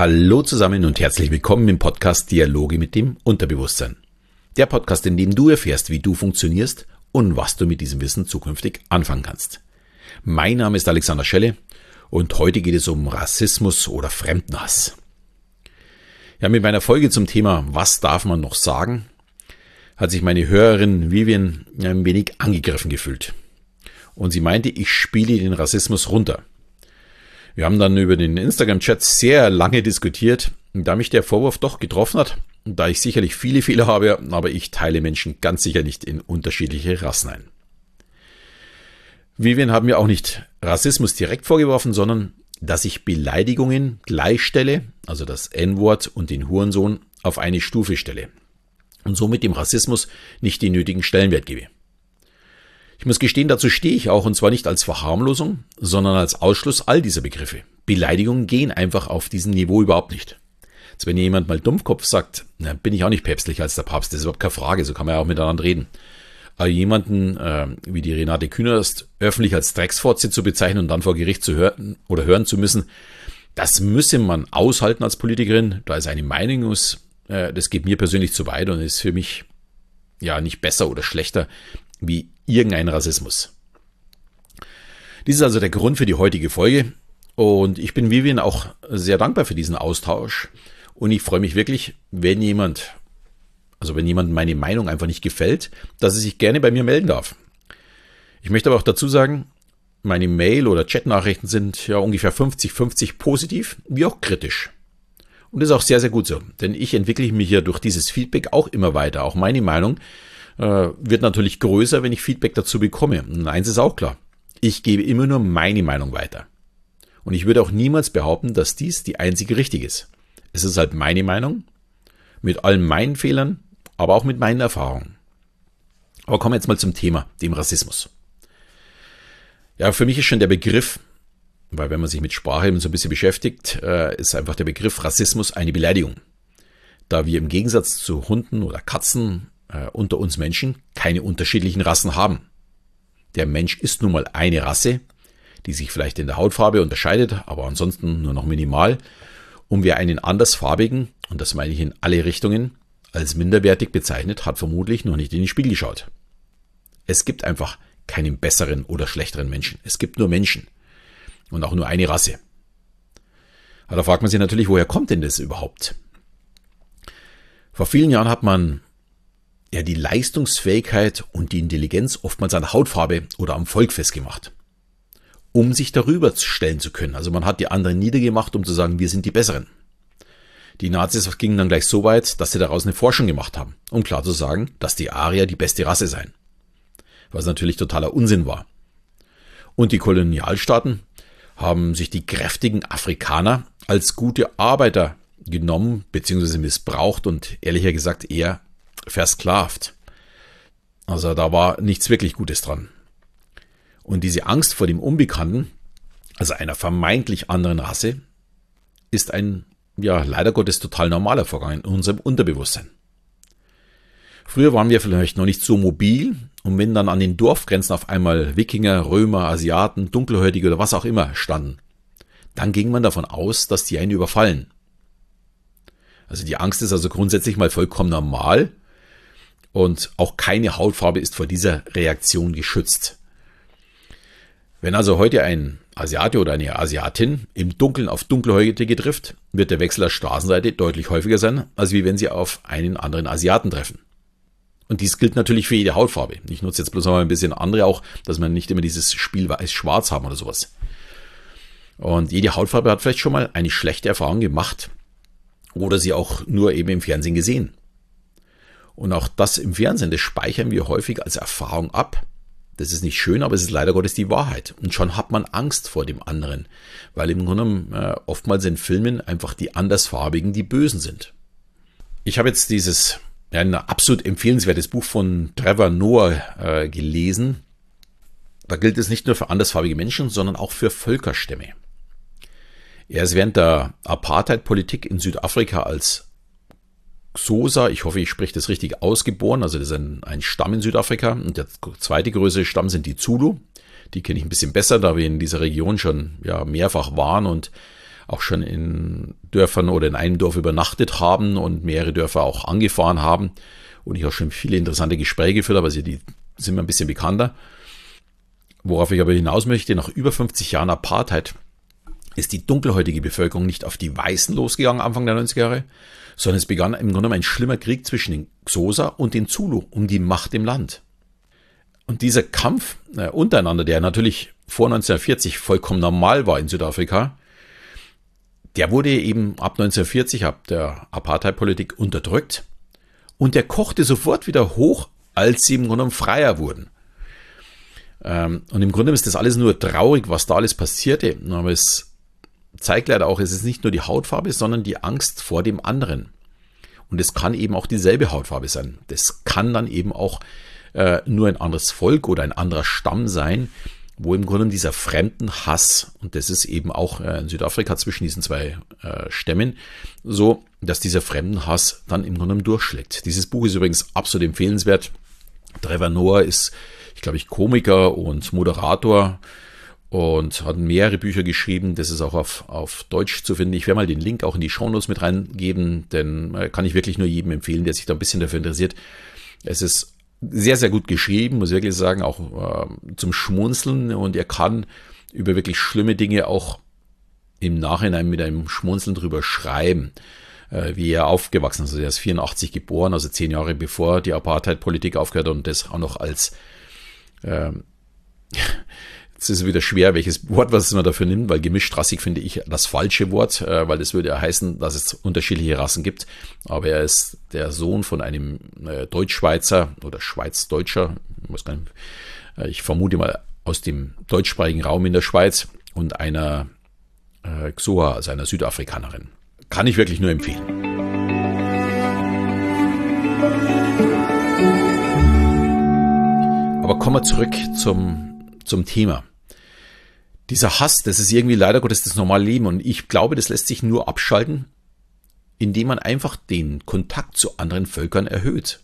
Hallo zusammen und herzlich willkommen im Podcast Dialoge mit dem Unterbewusstsein. Der Podcast, in dem du erfährst, wie du funktionierst und was du mit diesem Wissen zukünftig anfangen kannst. Mein Name ist Alexander Schelle und heute geht es um Rassismus oder Fremdenhass. Ja, mit meiner Folge zum Thema Was darf man noch sagen, hat sich meine Hörerin Vivian ein wenig angegriffen gefühlt. Und sie meinte, ich spiele den Rassismus runter. Wir haben dann über den Instagram-Chat sehr lange diskutiert, da mich der Vorwurf doch getroffen hat, da ich sicherlich viele Fehler habe, aber ich teile Menschen ganz sicher nicht in unterschiedliche Rassen ein. Vivian haben mir auch nicht Rassismus direkt vorgeworfen, sondern dass ich Beleidigungen gleichstelle, also das N-Wort und den Hurensohn, auf eine Stufe stelle und somit dem Rassismus nicht den nötigen Stellenwert gebe. Ich muss gestehen, dazu stehe ich auch, und zwar nicht als Verharmlosung, sondern als Ausschluss all dieser Begriffe. Beleidigungen gehen einfach auf diesem Niveau überhaupt nicht. Jetzt, wenn jemand mal Dummkopf sagt, dann bin ich auch nicht päpstlicher als der Papst, das ist überhaupt keine Frage, so kann man ja auch miteinander reden. Aber jemanden äh, wie die Renate Künast öffentlich als Drecksfotze zu bezeichnen und dann vor Gericht zu hören oder hören zu müssen, das müsse man aushalten als Politikerin, da ist eine Meinung, äh, das geht mir persönlich zu weit und ist für mich ja nicht besser oder schlechter wie irgendein Rassismus. Dies ist also der Grund für die heutige Folge und ich bin Vivian auch sehr dankbar für diesen Austausch und ich freue mich wirklich, wenn jemand, also wenn jemand meine Meinung einfach nicht gefällt, dass er sich gerne bei mir melden darf. Ich möchte aber auch dazu sagen, meine Mail- oder Chatnachrichten sind ja ungefähr 50-50 positiv wie auch kritisch. Und das ist auch sehr, sehr gut so, denn ich entwickle mich ja durch dieses Feedback auch immer weiter. Auch meine Meinung wird natürlich größer, wenn ich Feedback dazu bekomme. Und eins ist auch klar. Ich gebe immer nur meine Meinung weiter. Und ich würde auch niemals behaupten, dass dies die einzige richtige ist. Es ist halt meine Meinung, mit allen meinen Fehlern, aber auch mit meinen Erfahrungen. Aber kommen wir jetzt mal zum Thema, dem Rassismus. Ja, für mich ist schon der Begriff, weil wenn man sich mit Sprache eben so ein bisschen beschäftigt, äh, ist einfach der Begriff Rassismus eine Beleidigung. Da wir im Gegensatz zu Hunden oder Katzen äh, unter uns Menschen keine unterschiedlichen Rassen haben. Der Mensch ist nun mal eine Rasse, die sich vielleicht in der Hautfarbe unterscheidet, aber ansonsten nur noch minimal. Und wer einen andersfarbigen, und das meine ich in alle Richtungen, als minderwertig bezeichnet, hat vermutlich noch nicht in den Spiegel geschaut. Es gibt einfach keinen besseren oder schlechteren Menschen. Es gibt nur Menschen. Und auch nur eine Rasse. Aber da fragt man sich natürlich, woher kommt denn das überhaupt? Vor vielen Jahren hat man ja die Leistungsfähigkeit und die Intelligenz oftmals an Hautfarbe oder am Volk festgemacht. Um sich darüber stellen zu können. Also man hat die anderen niedergemacht, um zu sagen, wir sind die Besseren. Die Nazis gingen dann gleich so weit, dass sie daraus eine Forschung gemacht haben, um klar zu sagen, dass die Arier die beste Rasse seien. Was natürlich totaler Unsinn war. Und die Kolonialstaaten haben sich die kräftigen Afrikaner als gute Arbeiter genommen bzw. missbraucht und ehrlicher gesagt eher versklavt. Also da war nichts wirklich Gutes dran. Und diese Angst vor dem Unbekannten, also einer vermeintlich anderen Rasse, ist ein, ja, leider Gottes total normaler Vorgang in unserem Unterbewusstsein. Früher waren wir vielleicht noch nicht so mobil und wenn dann an den Dorfgrenzen auf einmal Wikinger, Römer, Asiaten, Dunkelhäutige oder was auch immer standen, dann ging man davon aus, dass die einen überfallen. Also die Angst ist also grundsätzlich mal vollkommen normal und auch keine Hautfarbe ist vor dieser Reaktion geschützt. Wenn also heute ein Asiate oder eine Asiatin im Dunkeln auf Dunkelhäutige trifft, wird der Wechsel der Straßenseite deutlich häufiger sein, als wie wenn sie auf einen anderen Asiaten treffen. Und dies gilt natürlich für jede Hautfarbe. Ich nutze jetzt bloß noch ein bisschen andere auch, dass man nicht immer dieses Spiel weiß-schwarz haben oder sowas. Und jede Hautfarbe hat vielleicht schon mal eine schlechte Erfahrung gemacht oder sie auch nur eben im Fernsehen gesehen. Und auch das im Fernsehen, das speichern wir häufig als Erfahrung ab. Das ist nicht schön, aber es ist leider Gottes die Wahrheit. Und schon hat man Angst vor dem anderen, weil im Grunde äh, oftmals in Filmen einfach die Andersfarbigen die Bösen sind. Ich habe jetzt dieses ja, ein absolut empfehlenswertes Buch von Trevor Noah äh, gelesen. Da gilt es nicht nur für andersfarbige Menschen, sondern auch für Völkerstämme. Er ist während der Apartheid-Politik in Südafrika als Xhosa, ich hoffe, ich spreche das richtig ausgeboren, also das ist ein, ein Stamm in Südafrika. Und der zweite größere Stamm sind die Zulu. Die kenne ich ein bisschen besser, da wir in dieser Region schon ja, mehrfach waren und auch schon in Dörfern oder in einem Dorf übernachtet haben und mehrere Dörfer auch angefahren haben. Und ich auch schon viele interessante Gespräche geführt habe, also die sind mir ein bisschen bekannter. Worauf ich aber hinaus möchte, nach über 50 Jahren Apartheid ist die dunkelhäutige Bevölkerung nicht auf die Weißen losgegangen Anfang der 90er Jahre, sondern es begann im Grunde ein schlimmer Krieg zwischen den Xhosa und den Zulu um die Macht im Land. Und dieser Kampf äh, untereinander, der natürlich vor 1940 vollkommen normal war in Südafrika, der wurde eben ab 1940, ab der Apartheid-Politik unterdrückt und der kochte sofort wieder hoch, als sie im Grunde genommen freier wurden. Ähm, und im Grunde ist das alles nur traurig, was da alles passierte. Aber es zeigt leider auch, es ist nicht nur die Hautfarbe, sondern die Angst vor dem anderen. Und es kann eben auch dieselbe Hautfarbe sein. Das kann dann eben auch äh, nur ein anderes Volk oder ein anderer Stamm sein, wo im Grunde dieser Fremdenhass, und das ist eben auch äh, in Südafrika zwischen diesen zwei äh, Stämmen, so, dass dieser Fremdenhass dann im Grunde durchschlägt. Dieses Buch ist übrigens absolut empfehlenswert. Trevor Noah ist, ich glaube ich, Komiker und Moderator und hat mehrere Bücher geschrieben. Das ist auch auf, auf Deutsch zu finden. Ich werde mal den Link auch in die Shownotes mit reingeben, denn äh, kann ich wirklich nur jedem empfehlen, der sich da ein bisschen dafür interessiert. Es ist sehr, sehr gut geschrieben, muss ich wirklich sagen, auch äh, zum Schmunzeln und er kann über wirklich schlimme Dinge auch im Nachhinein mit einem Schmunzeln drüber schreiben, äh, wie er aufgewachsen ist. Also er ist 84 geboren, also zehn Jahre bevor die Apartheid-Politik aufgehört und das auch noch als äh, Jetzt ist es wieder schwer, welches Wort, was man dafür nimmt, weil gemischtrassig finde ich das falsche Wort, äh, weil das würde ja heißen, dass es unterschiedliche Rassen gibt. Aber er ist der Sohn von einem äh, Deutschschweizer oder Schweiz-Deutscher, ich, äh, ich vermute mal aus dem deutschsprachigen Raum in der Schweiz und einer äh, Xoa, also einer Südafrikanerin. Kann ich wirklich nur empfehlen. Aber kommen wir zurück zum, zum Thema dieser Hass, das ist irgendwie leider Gottes das normale Leben. Und ich glaube, das lässt sich nur abschalten, indem man einfach den Kontakt zu anderen Völkern erhöht.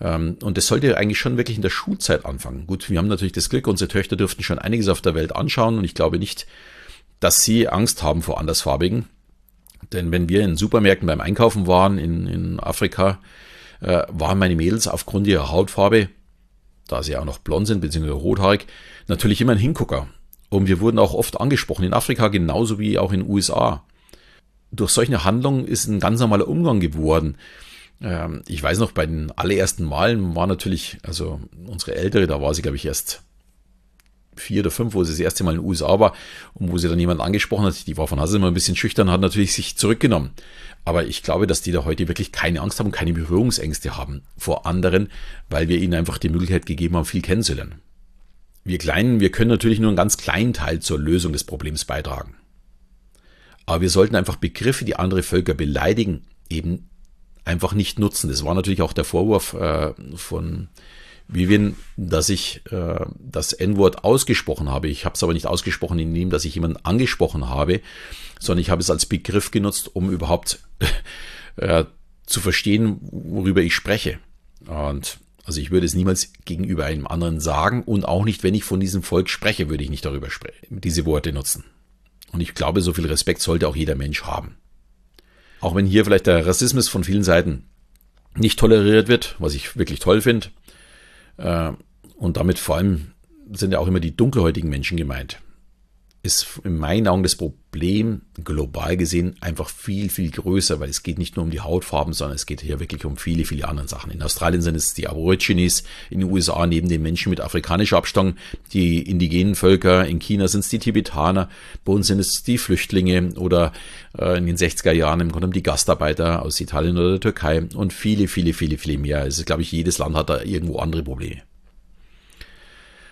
Ähm, und das sollte eigentlich schon wirklich in der Schulzeit anfangen. Gut, wir haben natürlich das Glück, unsere Töchter dürften schon einiges auf der Welt anschauen und ich glaube nicht, dass sie Angst haben vor Andersfarbigen. Denn wenn wir in Supermärkten beim Einkaufen waren in, in Afrika, äh, waren meine Mädels aufgrund ihrer Hautfarbe, da sie auch noch blond sind bzw. rothaarig, natürlich immer ein Hingucker. Und wir wurden auch oft angesprochen, in Afrika genauso wie auch in den USA. Durch solche Handlungen ist ein ganz normaler Umgang geworden. Ähm, ich weiß noch, bei den allerersten Malen war natürlich, also unsere Ältere, da war sie, glaube ich, erst vier oder fünf, wo sie das erste Mal in den USA war und wo sie dann jemand angesprochen hat, die war von Hause immer ein bisschen schüchtern, hat natürlich sich zurückgenommen. Aber ich glaube, dass die da heute wirklich keine Angst haben und keine Berührungsängste haben vor anderen, weil wir ihnen einfach die Möglichkeit gegeben haben, viel kennenzulernen. Wir Kleinen, wir können natürlich nur einen ganz kleinen Teil zur Lösung des Problems beitragen. Aber wir sollten einfach Begriffe, die andere Völker beleidigen, eben einfach nicht nutzen. Das war natürlich auch der Vorwurf äh, von Vivian, dass ich äh, das N-Wort ausgesprochen habe. Ich habe es aber nicht ausgesprochen, indem dass ich jemanden angesprochen habe, sondern ich habe es als Begriff genutzt, um überhaupt äh, zu verstehen, worüber ich spreche. Und also ich würde es niemals gegenüber einem anderen sagen und auch nicht, wenn ich von diesem Volk spreche, würde ich nicht darüber sprechen, diese Worte nutzen. Und ich glaube, so viel Respekt sollte auch jeder Mensch haben. Auch wenn hier vielleicht der Rassismus von vielen Seiten nicht toleriert wird, was ich wirklich toll finde. Äh, und damit vor allem sind ja auch immer die dunkelhäutigen Menschen gemeint ist in meinen Augen das Problem global gesehen einfach viel, viel größer, weil es geht nicht nur um die Hautfarben, sondern es geht hier wirklich um viele, viele andere Sachen. In Australien sind es die Aborigines, in den USA neben den Menschen mit afrikanischer Abstammung die indigenen Völker, in China sind es die Tibetaner, bei uns sind es die Flüchtlinge oder äh, in den 60er Jahren im Grunde die Gastarbeiter aus Italien oder der Türkei und viele, viele, viele, viele mehr. Also glaube ich, jedes Land hat da irgendwo andere Probleme.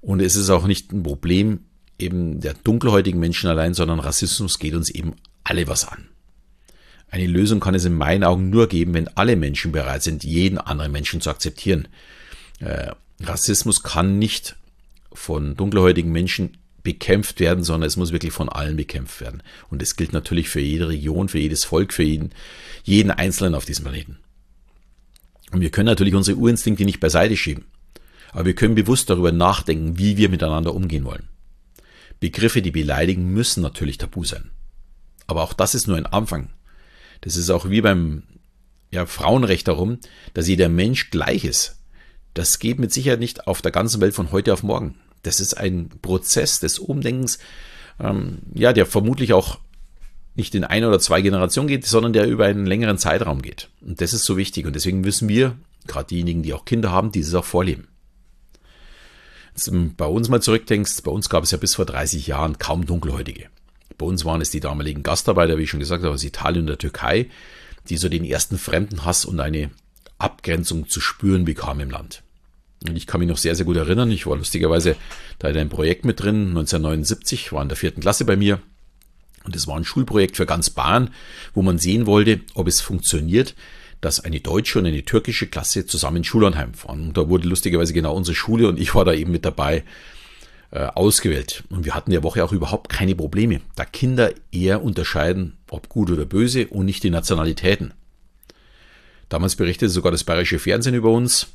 Und es ist auch nicht ein Problem, eben der dunkelhäutigen Menschen allein, sondern Rassismus geht uns eben alle was an. Eine Lösung kann es in meinen Augen nur geben, wenn alle Menschen bereit sind, jeden anderen Menschen zu akzeptieren. Äh, Rassismus kann nicht von dunkelhäutigen Menschen bekämpft werden, sondern es muss wirklich von allen bekämpft werden. Und das gilt natürlich für jede Region, für jedes Volk, für jeden, jeden Einzelnen auf diesem Planeten. Und wir können natürlich unsere Urinstinkte nicht beiseite schieben. Aber wir können bewusst darüber nachdenken, wie wir miteinander umgehen wollen. Begriffe, die beleidigen, müssen natürlich tabu sein. Aber auch das ist nur ein Anfang. Das ist auch wie beim ja, Frauenrecht darum, dass jeder Mensch gleich ist. Das geht mit Sicherheit nicht auf der ganzen Welt von heute auf morgen. Das ist ein Prozess des Umdenkens, ähm, ja, der vermutlich auch nicht in eine oder zwei Generationen geht, sondern der über einen längeren Zeitraum geht. Und das ist so wichtig. Und deswegen müssen wir, gerade diejenigen, die auch Kinder haben, dieses auch vorleben. Ähm, bei uns mal zurückdenkst, bei uns gab es ja bis vor 30 Jahren kaum Dunkelhäutige. Bei uns waren es die damaligen Gastarbeiter, wie ich schon gesagt habe, aus Italien und der Türkei, die so den ersten Fremdenhass und eine Abgrenzung zu spüren bekamen im Land. Und ich kann mich noch sehr, sehr gut erinnern. Ich war lustigerweise da in einem Projekt mit drin, 1979, war in der vierten Klasse bei mir und es war ein Schulprojekt für ganz Bayern, wo man sehen wollte, ob es funktioniert, dass eine deutsche und eine türkische Klasse zusammen in Schullandheim fahren. Und da wurde lustigerweise genau unsere Schule und ich war da eben mit dabei äh, ausgewählt. Und wir hatten der Woche auch überhaupt keine Probleme, da Kinder eher unterscheiden, ob gut oder böse und nicht die Nationalitäten. Damals berichtete sogar das bayerische Fernsehen über uns,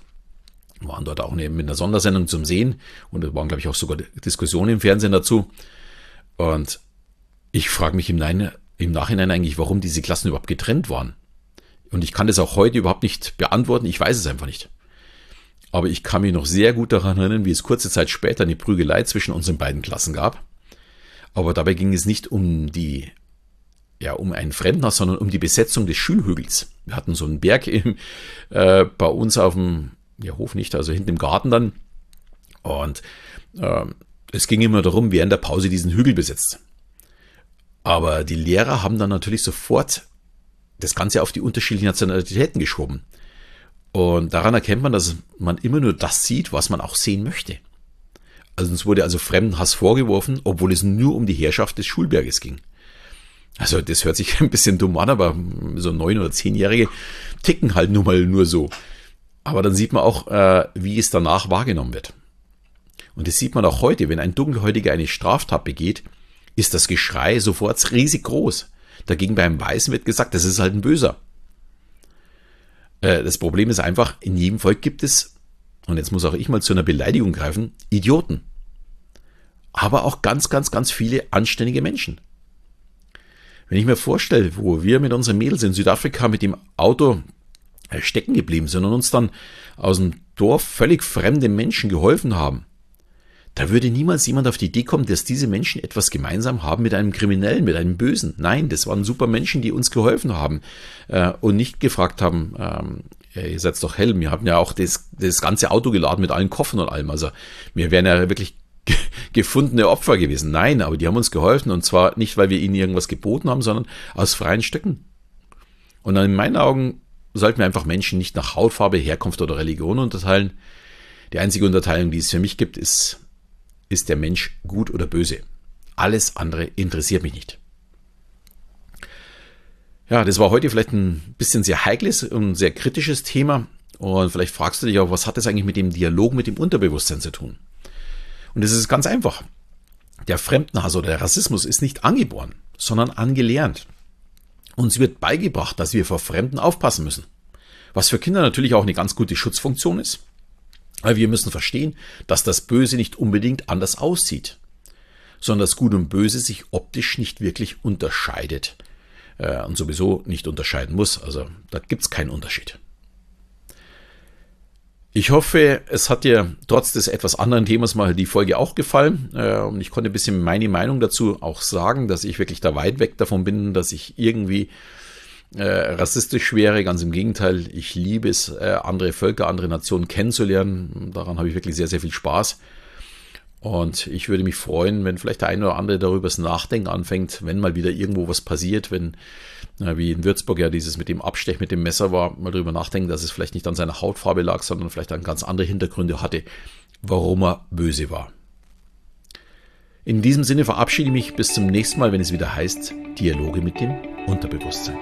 waren dort auch mit einer Sondersendung zum Sehen und es waren, glaube ich, auch sogar Diskussionen im Fernsehen dazu. Und ich frage mich im, Nein, im Nachhinein eigentlich, warum diese Klassen überhaupt getrennt waren. Und ich kann das auch heute überhaupt nicht beantworten. Ich weiß es einfach nicht. Aber ich kann mich noch sehr gut daran erinnern, wie es kurze Zeit später eine Prügelei zwischen unseren beiden Klassen gab. Aber dabei ging es nicht um die, ja, um einen Fremdner, sondern um die Besetzung des Schulhügels. Wir hatten so einen Berg im, äh, bei uns auf dem ja, Hof nicht, also hinten im Garten dann. Und äh, es ging immer darum, wer in der Pause diesen Hügel besetzt. Aber die Lehrer haben dann natürlich sofort das Ganze auf die unterschiedlichen Nationalitäten geschoben. Und daran erkennt man, dass man immer nur das sieht, was man auch sehen möchte. Also uns wurde also Fremdenhass vorgeworfen, obwohl es nur um die Herrschaft des Schulberges ging. Also das hört sich ein bisschen dumm an, aber so neun- oder zehnjährige ticken halt nun mal nur so. Aber dann sieht man auch, äh, wie es danach wahrgenommen wird. Und das sieht man auch heute, wenn ein Dunkelhäutiger eine Straftat begeht, ist das Geschrei sofort riesig groß. Dagegen beim Weißen wird gesagt, das ist halt ein Böser. Äh, das Problem ist einfach, in jedem Volk gibt es, und jetzt muss auch ich mal zu einer Beleidigung greifen, Idioten. Aber auch ganz, ganz, ganz viele anständige Menschen. Wenn ich mir vorstelle, wo wir mit unseren Mädels in Südafrika mit dem Auto äh, stecken geblieben sind und uns dann aus dem Dorf völlig fremde Menschen geholfen haben, da würde niemals jemand auf die Idee kommen, dass diese Menschen etwas gemeinsam haben mit einem Kriminellen, mit einem Bösen. Nein, das waren super Menschen, die uns geholfen haben äh, und nicht gefragt haben, ähm, ihr seid doch hell, wir haben ja auch das, das ganze Auto geladen mit allen Koffern und allem. Also wir wären ja wirklich gefundene Opfer gewesen. Nein, aber die haben uns geholfen und zwar nicht, weil wir ihnen irgendwas geboten haben, sondern aus freien Stücken. Und in meinen Augen sollten wir einfach Menschen nicht nach Hautfarbe, Herkunft oder Religion unterteilen. Die einzige Unterteilung, die es für mich gibt, ist ist der Mensch gut oder böse. Alles andere interessiert mich nicht. Ja, das war heute vielleicht ein bisschen sehr heikles und sehr kritisches Thema. Und vielleicht fragst du dich auch, was hat das eigentlich mit dem Dialog mit dem Unterbewusstsein zu tun? Und es ist ganz einfach. Der Fremdenhass oder der Rassismus ist nicht angeboren, sondern angelernt. Uns wird beigebracht, dass wir vor Fremden aufpassen müssen. Was für Kinder natürlich auch eine ganz gute Schutzfunktion ist. Aber wir müssen verstehen, dass das Böse nicht unbedingt anders aussieht, sondern dass Gut und Böse sich optisch nicht wirklich unterscheidet äh, und sowieso nicht unterscheiden muss. Also da gibt es keinen Unterschied. Ich hoffe, es hat dir trotz des etwas anderen Themas mal die Folge auch gefallen äh, und ich konnte ein bisschen meine Meinung dazu auch sagen, dass ich wirklich da weit weg davon bin, dass ich irgendwie äh, rassistisch wäre. Ganz im Gegenteil, ich liebe es, äh, andere Völker, andere Nationen kennenzulernen. Daran habe ich wirklich sehr, sehr viel Spaß. Und ich würde mich freuen, wenn vielleicht der eine oder andere darüber das Nachdenken anfängt, wenn mal wieder irgendwo was passiert, wenn, wie in Würzburg ja dieses mit dem Abstech mit dem Messer war, mal darüber nachdenken, dass es vielleicht nicht an seiner Hautfarbe lag, sondern vielleicht an ganz andere Hintergründe hatte, warum er böse war. In diesem Sinne verabschiede ich mich bis zum nächsten Mal, wenn es wieder heißt Dialoge mit dem Unterbewusstsein.